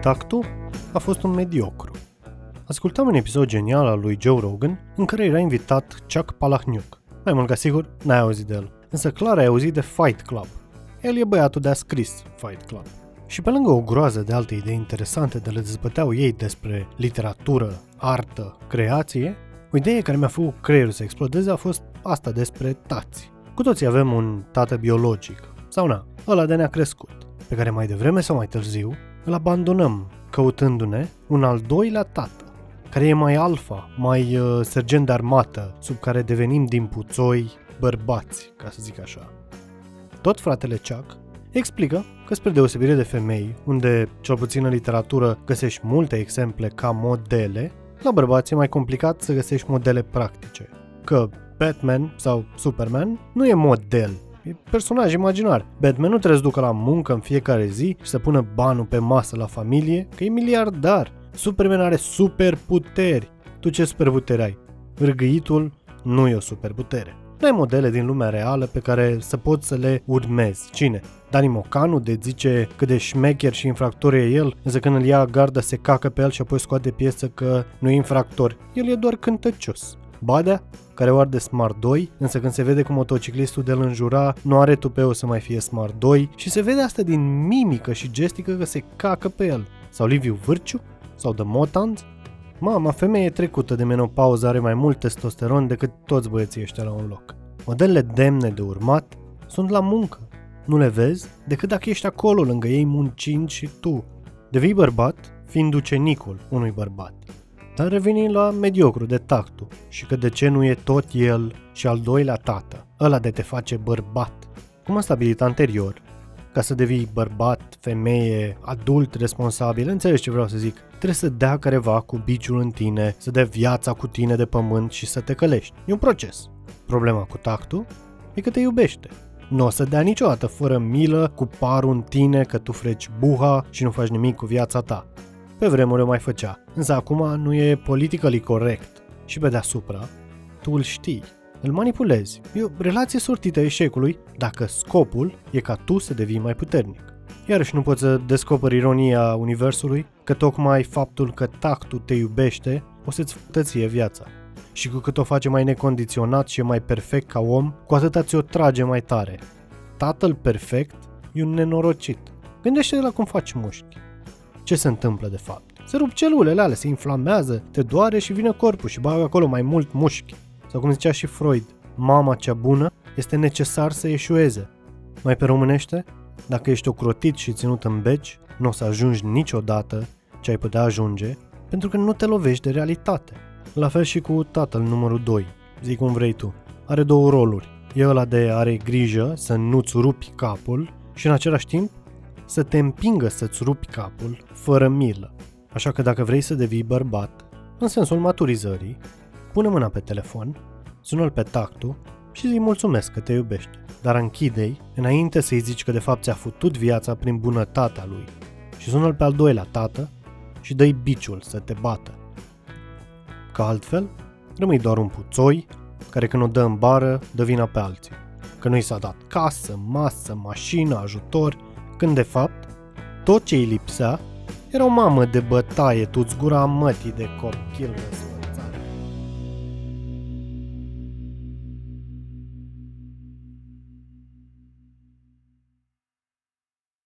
Tactul a fost un mediocru. Ascultam un episod genial al lui Joe Rogan în care era invitat Chuck Palahniuk. Mai mult ca sigur, n-ai auzit de el. Însă clar ai auzit de Fight Club. El e băiatul de a scris Fight Club. Și pe lângă o groază de alte idei interesante de le dezbăteau ei despre literatură, artă, creație, o idee care mi-a făcut creierul să explodeze a fost asta despre tați. Cu toții avem un tată biologic, sau na, ăla de ne-a crescut, pe care mai devreme sau mai târziu îl abandonăm, căutându-ne un al doilea tată, care e mai alfa, mai uh, sergent de armată, sub care devenim din puțoi bărbați, ca să zic așa. Tot fratele Chuck explică că spre deosebire de femei, unde, cel puțin în literatură, găsești multe exemple ca modele, la bărbați e mai complicat să găsești modele practice. Că Batman sau Superman nu e model, e personaj imaginar. Batman nu trebuie să ducă la muncă în fiecare zi și să pună banul pe masă la familie, că e miliardar. Superman are superputeri. Tu ce superputeri ai? Râgâitul nu e o superputere. Nu ai modele din lumea reală pe care să poți să le urmezi. Cine? Dani Mocanu de zice cât de șmecher și infractor e el, însă când îl ia garda se cacă pe el și apoi scoate piesă că nu e infractor. El e doar cântăcios. Badea, care o arde Smart 2, însă când se vede cu motociclistul de-l înjura, nu are tupeu să mai fie Smart 2 și se vede asta din mimică și gestică că se cacă pe el. Sau Liviu Vârciu? Sau The Motans? Mama, femeie trecută de menopauză are mai mult testosteron decât toți băieții ăștia la un loc. Modelele demne de urmat sunt la muncă. Nu le vezi decât dacă ești acolo lângă ei muncind și tu. Devii bărbat fiind ucenicul unui bărbat. Dar revenind la mediocru de tactul și că de ce nu e tot el și al doilea tată, ăla de te face bărbat. Cum am stabilit anterior, ca să devii bărbat, femeie, adult, responsabil, înțelegi ce vreau să zic, trebuie să dea careva cu biciul în tine, să dea viața cu tine de pământ și să te călești. E un proces. Problema cu tactul e că te iubește. Nu o să dea niciodată fără milă cu parul în tine că tu freci buha și nu faci nimic cu viața ta. Pe vremuri o mai făcea, însă acum nu e politically corect. Și pe deasupra, tu îl știi, îl manipulezi. E o relație sortită eșecului dacă scopul e ca tu să devii mai puternic. Iarăși nu poți să descoperi ironia universului că tocmai faptul că tactul te iubește o să-ți fătăție viața. Și cu cât o face mai necondiționat și mai perfect ca om, cu atâta ți-o trage mai tare. Tatăl perfect e un nenorocit. Gândește-te la cum faci mușchi. Ce se întâmplă de fapt? Se rup celulele alea, se inflamează, te doare și vine corpul și bagă acolo mai mult mușchi. Sau cum zicea și Freud, mama cea bună este necesar să eșueze. Mai pe românește, dacă ești ocrotit și ținut în beci, nu o să ajungi niciodată ce ai putea ajunge, pentru că nu te lovești de realitate. La fel și cu tatăl numărul 2, zic cum vrei tu. Are două roluri. E ăla de are grijă să nu-ți rupi capul și în același timp să te împingă să-ți rupi capul fără milă. Așa că dacă vrei să devii bărbat, în sensul maturizării, pune mâna pe telefon, sună-l pe tactul și zi mulțumesc că te iubește. Dar închide-i înainte să-i zici că de fapt ți-a futut viața prin bunătatea lui. Și sună-l pe al doilea tată și dă-i biciul să te bată. Că altfel, rămâi doar un puțoi care când o dă în bară, dă vina pe alții. Că nu i s-a dat casă, masă, mașină, ajutor, când de fapt, tot ce îi lipsea era o mamă de bătaie, tu-ți gura mătii de copil răsfăt.